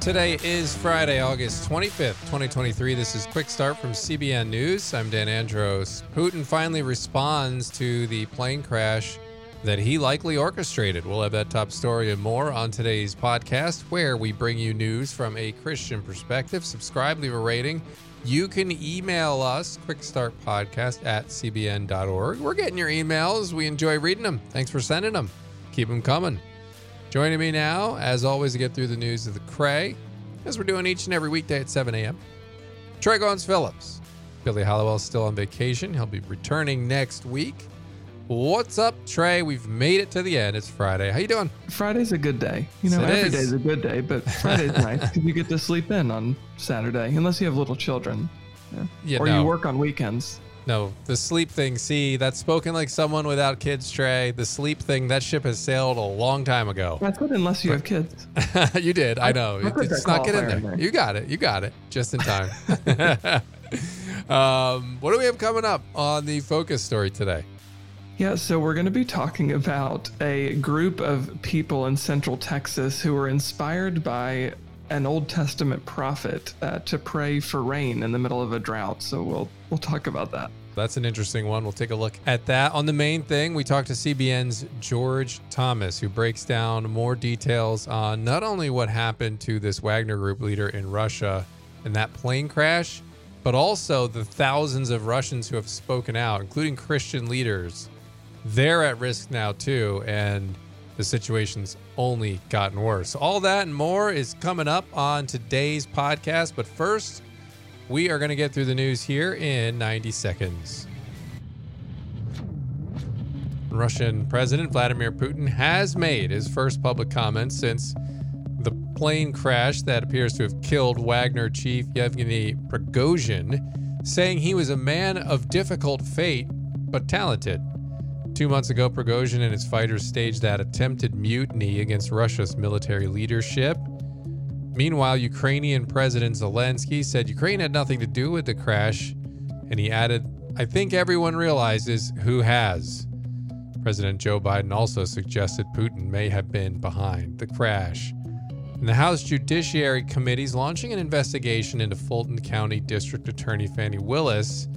Today is Friday, August 25th, 2023. This is Quick Start from CBN News. I'm Dan Andros. Putin finally responds to the plane crash that he likely orchestrated. We'll have that top story and more on today's podcast, where we bring you news from a Christian perspective. Subscribe, leave a rating. You can email us, quickstartpodcast at cbn.org. We're getting your emails. We enjoy reading them. Thanks for sending them. Keep them coming. Joining me now, as always, to get through the news of the Cray, as we're doing each and every weekday at 7 a.m. Trey Goins Phillips. Billy Hallowell's still on vacation. He'll be returning next week. What's up, Trey? We've made it to the end. It's Friday. How you doing? Friday's a good day. You know, It every is. day's a good day, but Friday's nice because you get to sleep in on Saturday, unless you have little children. Yeah. Yeah, or no. you work on weekends. No, the sleep thing. See, that's spoken like someone without kids, Trey. The sleep thing, that ship has sailed a long time ago. That's good, unless you have kids. you did. I know. I it's not getting qualifier there. in there. You got it. You got it. Just in time. um, what do we have coming up on the focus story today? Yeah, so we're going to be talking about a group of people in Central Texas who were inspired by an Old Testament prophet uh, to pray for rain in the middle of a drought. So we'll we'll talk about that. That's an interesting one. We'll take a look at that. On the main thing, we talked to CBN's George Thomas, who breaks down more details on not only what happened to this Wagner Group leader in Russia and that plane crash, but also the thousands of Russians who have spoken out, including Christian leaders. They're at risk now, too, and the situation's only gotten worse. All that and more is coming up on today's podcast. But first, we are going to get through the news here in 90 seconds. Russian President Vladimir Putin has made his first public comments since the plane crash that appears to have killed Wagner chief Yevgeny Prigozhin, saying he was a man of difficult fate but talented. Two months ago, Prigozhin and his fighters staged that attempted mutiny against Russia's military leadership. Meanwhile, Ukrainian President Zelensky said Ukraine had nothing to do with the crash, and he added, I think everyone realizes who has. President Joe Biden also suggested Putin may have been behind the crash. And the House Judiciary Committee is launching an investigation into Fulton County District Attorney Fani Willis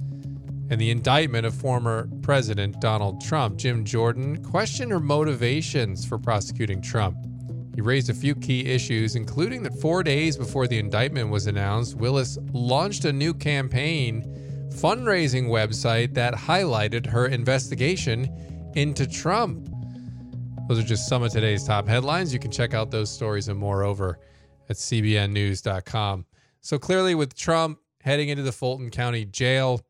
and the indictment of former President Donald Trump. Jim Jordan questioned her motivations for prosecuting Trump. He raised a few key issues, including that four days before the indictment was announced, Willis launched a new campaign fundraising website that highlighted her investigation into Trump. Those are just some of today's top headlines. You can check out those stories and more over at cbnnews.com. So clearly, with Trump heading into the Fulton County Jail,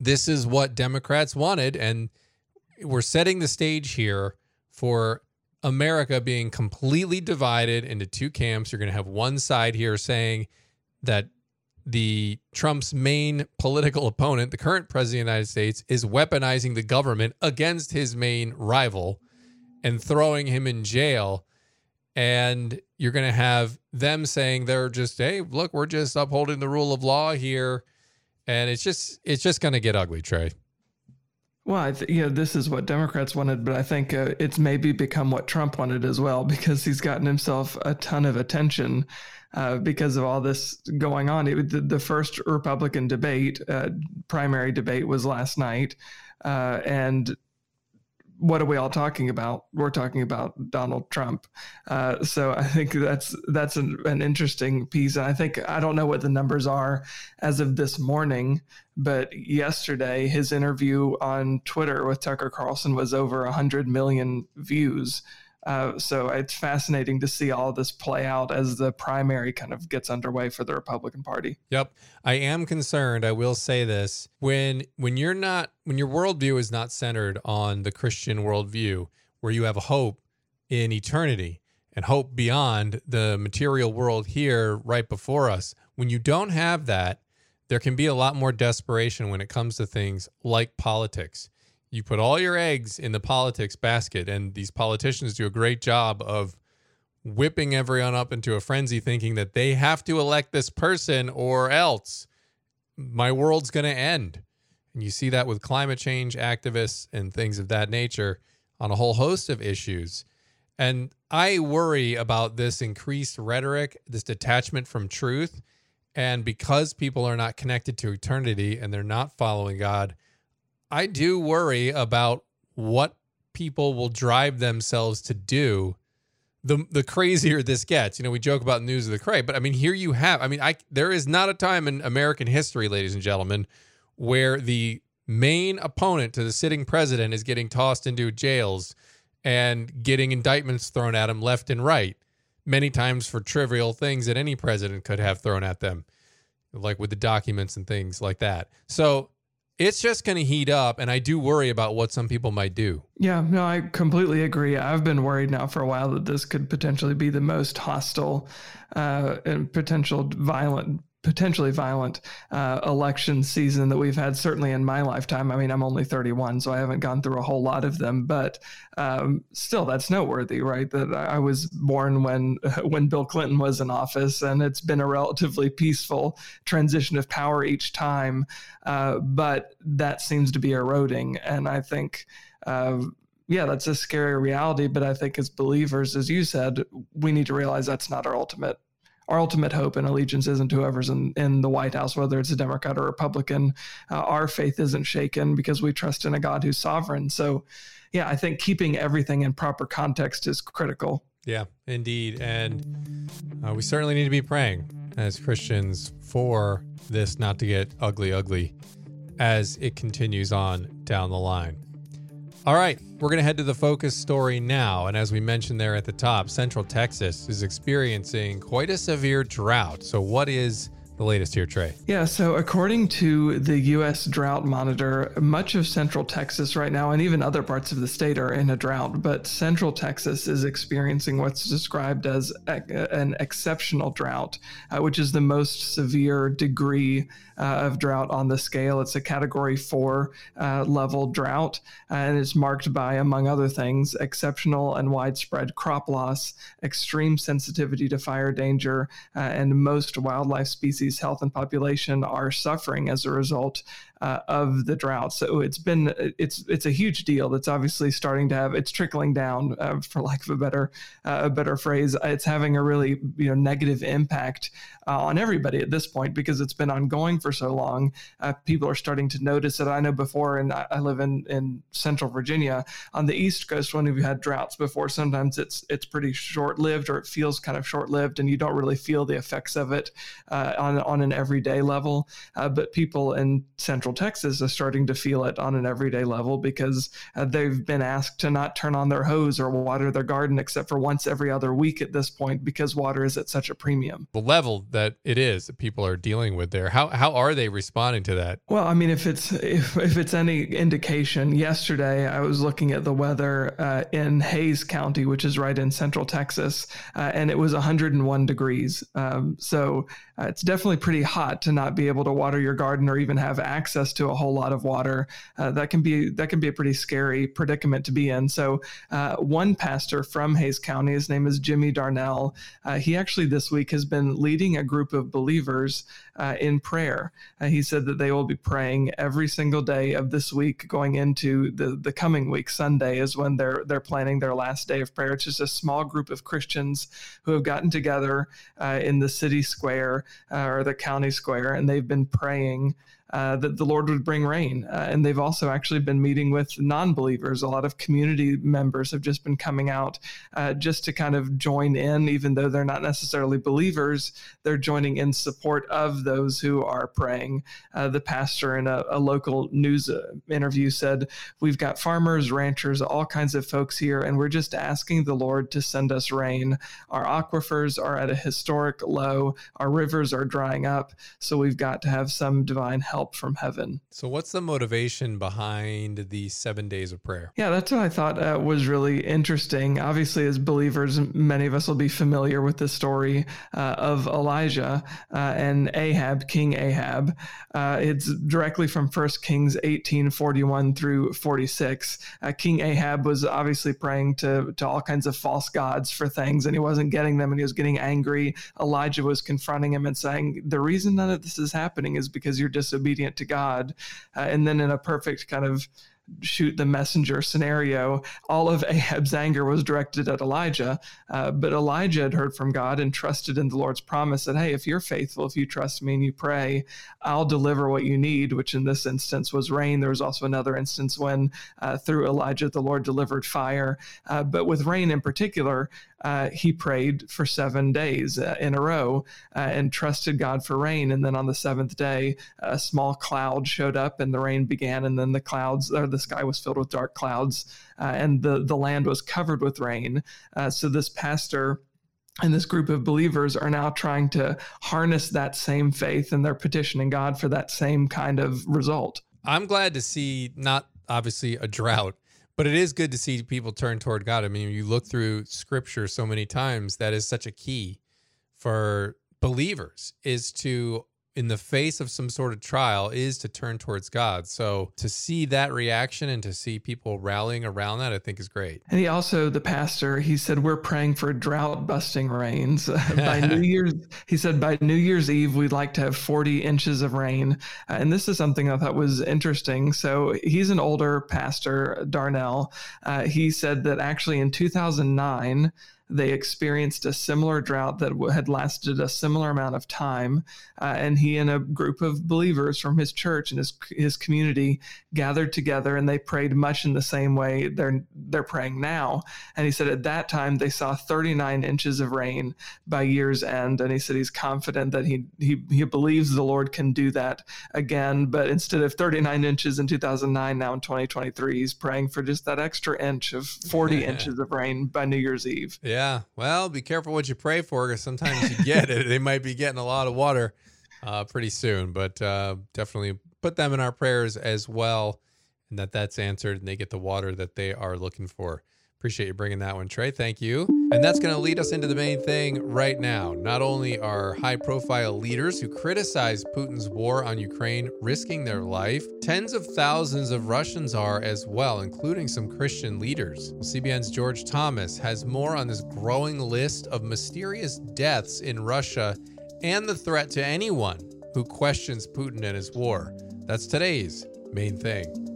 this is what Democrats wanted, and we're setting the stage here for America being completely divided into two camps. You're going to have one side here saying that the Trump's main political opponent, the current president of the United States, is weaponizing the government against his main rival and throwing him in jail. And you're going to have them saying they're just, hey, look, we're just upholding the rule of law here. And it's just, it's just going to get ugly, Trey. Well, I th- yeah, this is what Democrats wanted, but I think uh, it's maybe become what Trump wanted as well because he's gotten himself a ton of attention uh, because of all this going on. It, the, the first Republican debate, uh, primary debate, was last night, uh, and what are we all talking about? We're talking about Donald Trump. Uh, so I think that's that's an, an interesting piece. And I think I don't know what the numbers are as of this morning, but yesterday his interview on Twitter with Tucker Carlson was over 100 million views. Uh, so it's fascinating to see all this play out as the primary kind of gets underway for the Republican Party. Yep. I am concerned. I will say this. When when you're not when your worldview is not centered on the Christian worldview, where you have hope in eternity and hope beyond the material world here right before us, when you don't have that, there can be a lot more desperation when it comes to things like politics. You put all your eggs in the politics basket, and these politicians do a great job of whipping everyone up into a frenzy thinking that they have to elect this person or else my world's going to end. And you see that with climate change activists and things of that nature on a whole host of issues. And I worry about this increased rhetoric, this detachment from truth. And because people are not connected to eternity and they're not following God, I do worry about what people will drive themselves to do the the crazier this gets. You know, we joke about news of the cray, but I mean, here you have. I mean, I there is not a time in American history, ladies and gentlemen, where the main opponent to the sitting president is getting tossed into jails and getting indictments thrown at him left and right, many times for trivial things that any president could have thrown at them, like with the documents and things like that. So it's just going to heat up and i do worry about what some people might do. Yeah no i completely agree. I've been worried now for a while that this could potentially be the most hostile uh, and potential violent potentially violent uh, election season that we've had, certainly in my lifetime. I mean, I'm only 31, so I haven't gone through a whole lot of them, but um, still, that's noteworthy, right? That I was born when when Bill Clinton was in office, and it's been a relatively peaceful transition of power each time, uh, but that seems to be eroding, and I think. Uh, yeah, that's a scary reality. But I think as believers, as you said, we need to realize that's not our ultimate our ultimate hope and allegiance isn't whoever's in, in the White House, whether it's a Democrat or Republican. Uh, our faith isn't shaken because we trust in a God who's sovereign. So, yeah, I think keeping everything in proper context is critical. Yeah, indeed. And uh, we certainly need to be praying as Christians for this not to get ugly, ugly as it continues on down the line. All right, we're going to head to the focus story now. And as we mentioned there at the top, Central Texas is experiencing quite a severe drought. So, what is the latest here, Trey? Yeah, so according to the U.S. Drought Monitor, much of central Texas right now, and even other parts of the state, are in a drought. But central Texas is experiencing what's described as an exceptional drought, uh, which is the most severe degree uh, of drought on the scale. It's a category four uh, level drought, uh, and it's marked by, among other things, exceptional and widespread crop loss, extreme sensitivity to fire danger, uh, and most wildlife species species health and population are suffering as a result uh, of the drought. So it's been it's it's a huge deal. That's obviously starting to have it's trickling down, uh, for lack of a better uh, a better phrase. It's having a really you know negative impact uh, on everybody at this point because it's been ongoing for so long. Uh, people are starting to notice it. I know before, and I, I live in in Central Virginia on the East Coast. When we've had droughts before, sometimes it's it's pretty short lived or it feels kind of short lived, and you don't really feel the effects of it uh, on on an everyday level. but people in Central Central Texas is starting to feel it on an everyday level because uh, they've been asked to not turn on their hose or water their garden except for once every other week at this point because water is at such a premium. The level that it is that people are dealing with there, how how are they responding to that? Well, I mean, if it's if, if it's any indication, yesterday I was looking at the weather uh, in Hays County, which is right in Central Texas, uh, and it was 101 degrees. Um, so uh, it's definitely pretty hot to not be able to water your garden or even have access to a whole lot of water. Uh, that can be that can be a pretty scary predicament to be in. So uh, one pastor from Hays County, his name is Jimmy Darnell. Uh, he actually this week has been leading a group of believers uh, in prayer. Uh, he said that they will be praying every single day of this week, going into the the coming week. Sunday is when they're they're planning their last day of prayer. It's just a small group of Christians who have gotten together in the city square or the county square, and they've been praying uh, that the Lord would bring rain. Uh, and they've also actually been meeting with non believers. A lot of community members have just been coming out uh, just to kind of join in, even though they're not necessarily believers, they're joining in support of those who are praying. Uh, the pastor in a, a local news uh, interview said, We've got farmers, ranchers, all kinds of folks here, and we're just asking the Lord to send us rain. Our aquifers are at a historic low, our rivers are drying up, so we've got to have some divine help help from heaven. So, what's the motivation behind the seven days of prayer? Yeah, that's what I thought uh, was really interesting. Obviously, as believers, many of us will be familiar with the story uh, of Elijah uh, and Ahab, King Ahab. Uh, it's directly from 1 Kings 18 41 through 46. Uh, King Ahab was obviously praying to, to all kinds of false gods for things, and he wasn't getting them, and he was getting angry. Elijah was confronting him and saying, The reason none of this is happening is because you're disobedient obedient to God. Uh, and then in a perfect kind of shoot the messenger scenario, all of Ahab's anger was directed at Elijah. Uh, but Elijah had heard from God and trusted in the Lord's promise that, hey, if you're faithful, if you trust me and you pray, I'll deliver what you need, which in this instance was rain. There was also another instance when uh, through Elijah, the Lord delivered fire. Uh, but with rain in particular, uh, he prayed for seven days uh, in a row uh, and trusted God for rain. And then on the seventh day, a small cloud showed up and the rain began. And then the clouds, or the sky was filled with dark clouds, uh, and the, the land was covered with rain. Uh, so this pastor and this group of believers are now trying to harness that same faith and they're petitioning God for that same kind of result. I'm glad to see not obviously a drought, but it is good to see people turn toward God. I mean, you look through scripture so many times, that is such a key for believers is to in the face of some sort of trial is to turn towards God. So to see that reaction and to see people rallying around that, I think is great. And he also, the pastor, he said, we're praying for drought busting rains. by New Year's, he said, by New Year's Eve, we'd like to have 40 inches of rain. Uh, and this is something I thought was interesting. So he's an older pastor, Darnell. Uh, he said that actually in 2009, they experienced a similar drought that had lasted a similar amount of time. Uh, and he and a group of believers from his church and his, his community gathered together and they prayed much in the same way they're, they're praying now. And he said at that time they saw 39 inches of rain by year's end. And he said he's confident that he, he, he believes the Lord can do that again. But instead of 39 inches in 2009, now in 2023, he's praying for just that extra inch of 40 inches of rain by New Year's Eve. Yeah. Yeah. Well, be careful what you pray for because sometimes you get it. They might be getting a lot of water uh, pretty soon, but uh, definitely put them in our prayers as well and that that's answered and they get the water that they are looking for. Appreciate you bringing that one, Trey. Thank you. And that's going to lead us into the main thing right now. Not only are high profile leaders who criticize Putin's war on Ukraine risking their life, tens of thousands of Russians are as well, including some Christian leaders. CBN's George Thomas has more on this growing list of mysterious deaths in Russia and the threat to anyone who questions Putin and his war. That's today's main thing.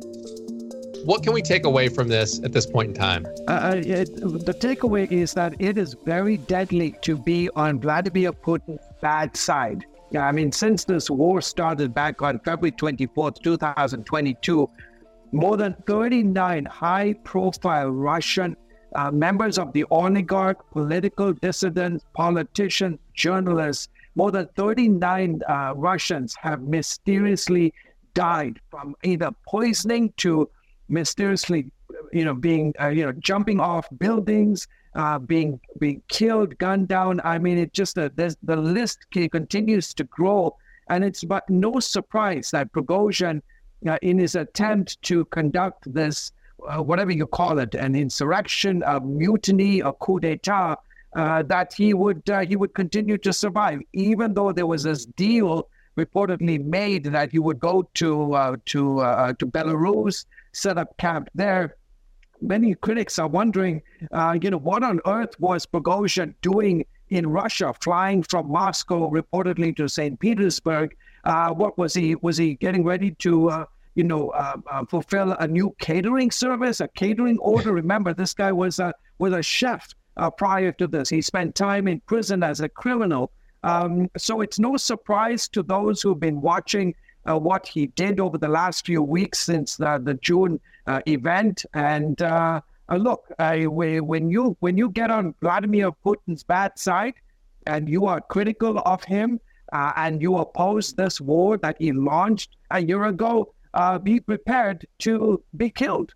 What can we take away from this at this point in time? Uh, uh, it, the takeaway is that it is very deadly to be on Vladimir Putin's bad side. Yeah, I mean, since this war started back on February 24th, 2022, more than 39 high profile Russian uh, members of the oligarch, political dissidents, politicians, journalists, more than 39 uh, Russians have mysteriously died from either poisoning to mysteriously, you know, being, uh, you know, jumping off buildings, uh, being being killed, gunned down. I mean, it just uh, the list continues to grow, and it's but no surprise that Prigozhin, uh, in his attempt to conduct this, uh, whatever you call it, an insurrection, a mutiny, a coup d'état, uh, that he would uh, he would continue to survive, even though there was this deal reportedly made that he would go to uh, to uh, to Belarus, set up camp there. Many critics are wondering, uh, you know, what on earth was Prigozhin doing in Russia, flying from Moscow reportedly to St. Petersburg? Uh, what was he? Was he getting ready to? Uh, you know, uh, fulfill a new catering service, a catering order. Remember, this guy was a was a chef prior to this. He spent time in prison as a criminal um, so it's no surprise to those who've been watching uh, what he did over the last few weeks since the, the June uh, event. And uh, uh look, when you when you get on Vladimir Putin's bad side and you are critical of him uh, and you oppose this war that he launched a year ago, uh, be prepared to be killed.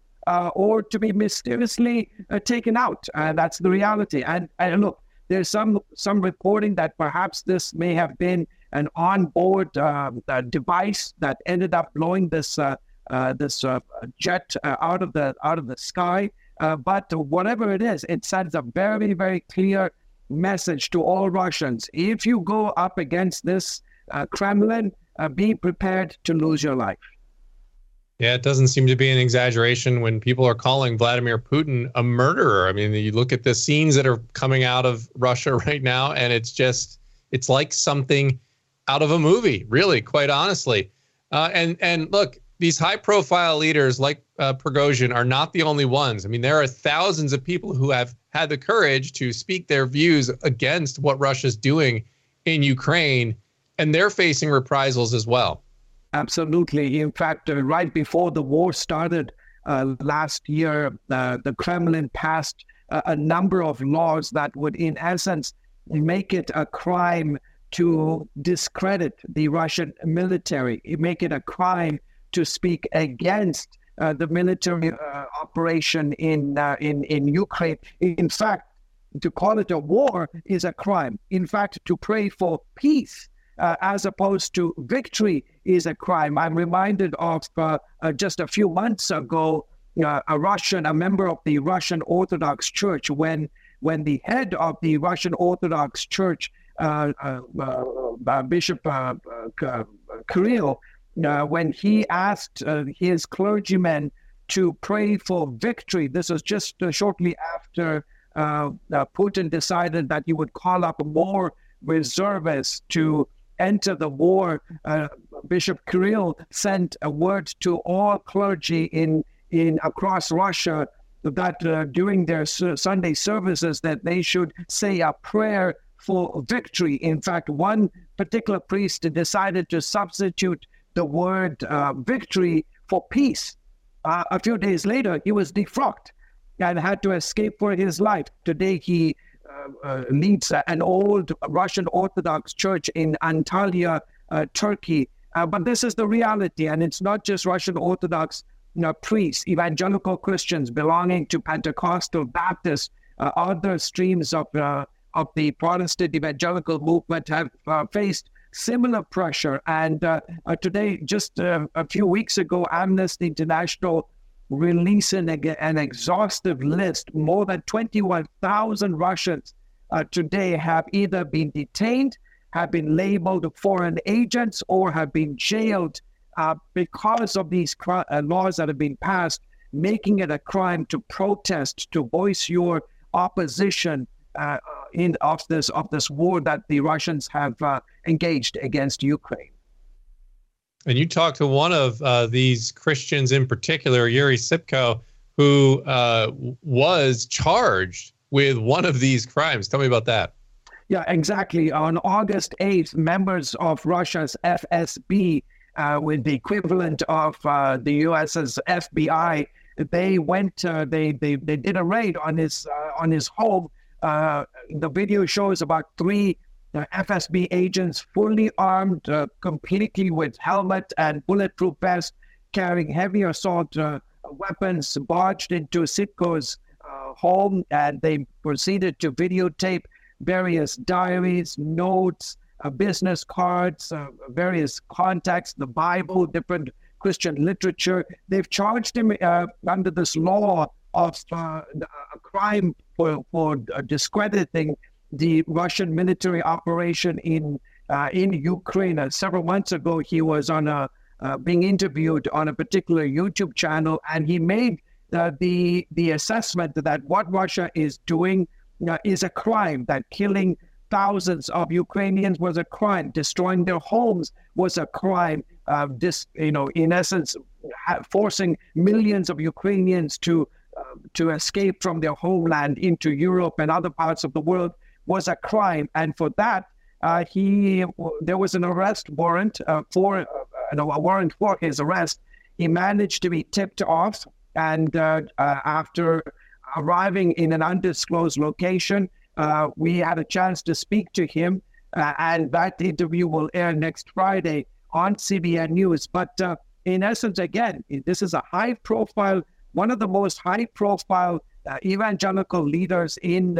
or to be mysteriously taken out. that's the reality. And, and look, there's some some reporting that perhaps this may have been an onboard uh, device that ended up blowing this uh, uh, this uh, jet uh, out of the out of the sky. Uh, but whatever it is, it sends a very very clear message to all Russians: if you go up against this Kremlin, be prepared to lose your life. Yeah, it doesn't seem to be an exaggeration when people are calling Vladimir Putin a murderer. I mean, you look at the scenes that are coming out of Russia right now, and it's just, it's like something out of a movie, really, quite honestly. Uh, and and look, these high profile leaders like uh, Prigozhin are not the only ones. I mean, there are thousands of people who have had the courage to speak their views against what Russia's doing in Ukraine, and they're facing reprisals as well. Absolutely. In fact, uh, right before the war started uh, last year, uh, the Kremlin passed a number of laws that would, in essence, make it a crime to discredit the Russian military, make it a crime to speak against uh, the military uh, operation in, uh, in in Ukraine. In fact, to call it a war is a crime. In fact, to pray for peace uh, as opposed to victory is a crime. I'm reminded of uh, uh, just a few months ago, a Russian, a member of the Russian Orthodox Church, when when the head of the Russian Orthodox Church, Bishop Kirill, uh, when he asked uh, his clergymen to pray for victory. This was just uh, shortly after uh, uh, Putin decided that he would call up more reservists to enter the war. Uh, Bishop Kirill sent a word to all clergy in in across Russia that during their Sunday services that they should say a prayer for victory. In fact, one particular priest decided to substitute the word uh, victory for peace. Uh, a few days later, he was defrocked and had to escape for his life. Today, he uh, uh leads an old Russian Orthodox church in Antalya, uh, Turkey. Uh, but this is the reality, and it's not just Russian Orthodox you know, priests, evangelical Christians belonging to Pentecostal, Baptist, other streams of of the Protestant evangelical movement have faced similar pressure. And uh, uh, today, just uh, a few weeks ago, Amnesty International released an, an exhaustive list. More than 21,000 Russians uh, today have either been detained, have been labeled foreign agents, or have been jailed uh, because of these cr- uh, laws that have been passed, making it a crime to protest, to voice your opposition uh, in of this of this war that the Russians have uh, engaged against Ukraine. And you talked to one of uh, these Christians in particular, Yuri Sipko, who uh, was charged with one of these crimes. Tell me about that. Yeah, exactly. On August 8th, members of Russia's FSB, uh, with the equivalent of uh, the US's FBI, they went. Uh, they, they they did a raid on his uh, on his home the video shows about three uh, FSB agents fully armed, uh, completely with helmet and bulletproof vest, carrying heavy assault uh, weapons, barged into Sipko's uh, home, and they proceeded to videotape various diaries, notes, business cards, various contacts, the Bible, different Christian literature. They've charged him under this law of uh, a crime for, for discrediting the Russian military operation in uh, in Ukraine. Uh, several months ago, he was on a uh, being interviewed on a particular YouTube channel, and he made uh, the the assessment that what Russia is doing uh, is a crime. That killing thousands of Ukrainians was a crime. Destroying their homes was a crime. this, you know, in essence, forcing millions of Ukrainians to to escape from their homeland into Europe and other parts of the world was a crime, and for that, uh, he there was an arrest warrant uh, for uh, a warrant for his arrest. He managed to be tipped off, and uh, uh, after arriving in an undisclosed location, uh, we had a chance to speak to him, and that interview will air next Friday on CBN News. But in essence, again, this is a high-profile one of the most high profile uh, evangelical leaders in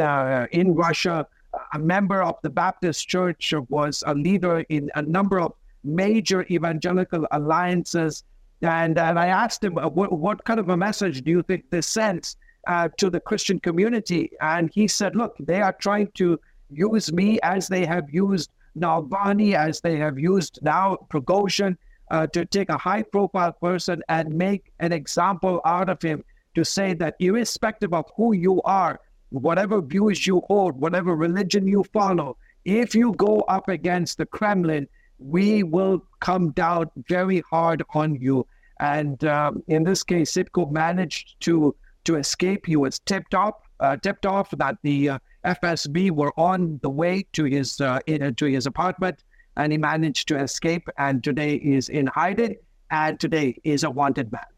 in Russia, a member of the Baptist Church, was a leader in a number of major evangelical alliances. And, and I asked him, uh, what, what kind of a message do you think this sends uh, to the Christian community? And he said, look, they are trying to use me as they have used Navalny, as they have used now Prigozhin, uh, to take a high profile person and make an example out of him to say that irrespective of who you are, whatever views you hold, whatever religion you follow, if you go up against the Kremlin, we will come down very hard on you. And um, in this case, Sipko managed to to escape. He was tipped off, uh, tipped off that the uh, FSB were on the way to his uh, in, to his apartment, and he managed to escape. And today is in hiding, and today is a wanted man.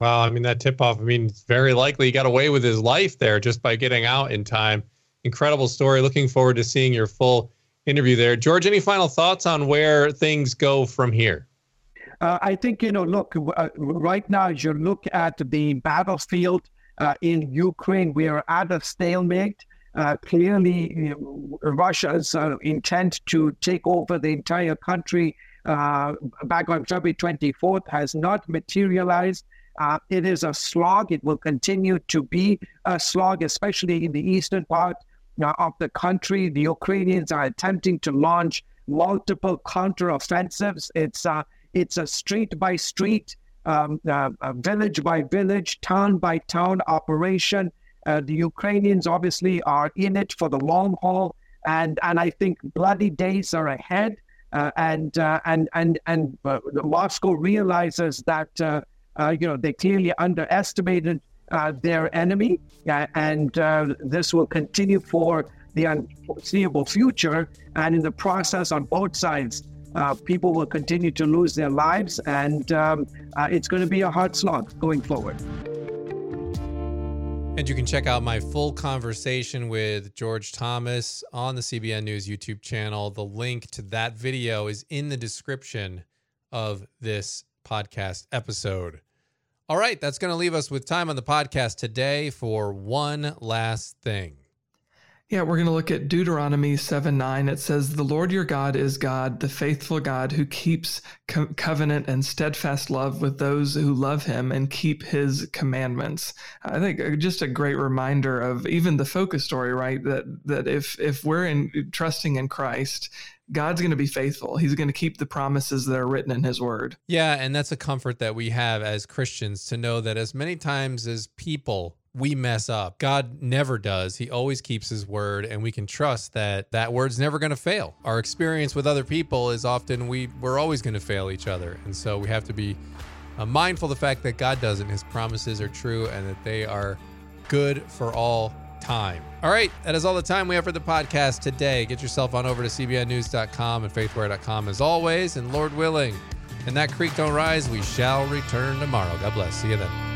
Wow, I mean that tip off. I mean, it's very likely he got away with his life there just by getting out in time. Incredible story. Looking forward to seeing your full interview there. George, any final thoughts on where things go from here? Uh, I think, you know, look, uh, right now, as you look at the battlefield uh, in Ukraine, we are at a stalemate. Uh, clearly, you know, Russia's uh, intent to take over the entire country uh, back on February 24th has not materialized. It is a slog. It will continue to be a slog, especially in the eastern part of the country. The Ukrainians are attempting to launch multiple counteroffensives. It's uh, it's a street by street, um, uh, village by village, town by town operation. Uh, the Ukrainians obviously are in it for the long haul, and and I think bloody days are ahead. Uh, and uh, and and and uh, Moscow realizes that you know they clearly underestimated uh, their enemy, uh, and uh, this will continue for the unforeseeable future. And in the process, on both sides, uh, people will continue to lose their lives, and um, uh, it's going to be a hard slog going forward. And you can check out my full conversation with George Thomas on the CBN News YouTube channel. The link to that video is in the description of this podcast episode. All right, that's going to leave us with time on the podcast today for one last thing. Yeah, we're going to look at Deuteronomy 7 9. It says, The Lord your God is God, the faithful God who keeps co- covenant and steadfast love with those who love him and keep his commandments. I think uh, just a great reminder of even the focus story, right? That that if if we're in trusting in Christ God's going to be faithful. He's going to keep the promises that are written in his word. Yeah, and that's a comfort that we have as Christians to know that as many times as people we mess up, God never does. He always keeps his word and we can trust that that word's never going to fail. Our experience with other people is often we we're always going to fail each other. And so we have to be uh, mindful of the fact that God doesn't. His promises are true and that they are good for all time. All right, that is all the time we have for the podcast today. Get yourself on over to cbnnews.com and faithwire.com as always. And Lord willing, and that creek don't rise, we shall return tomorrow. God bless. See you then.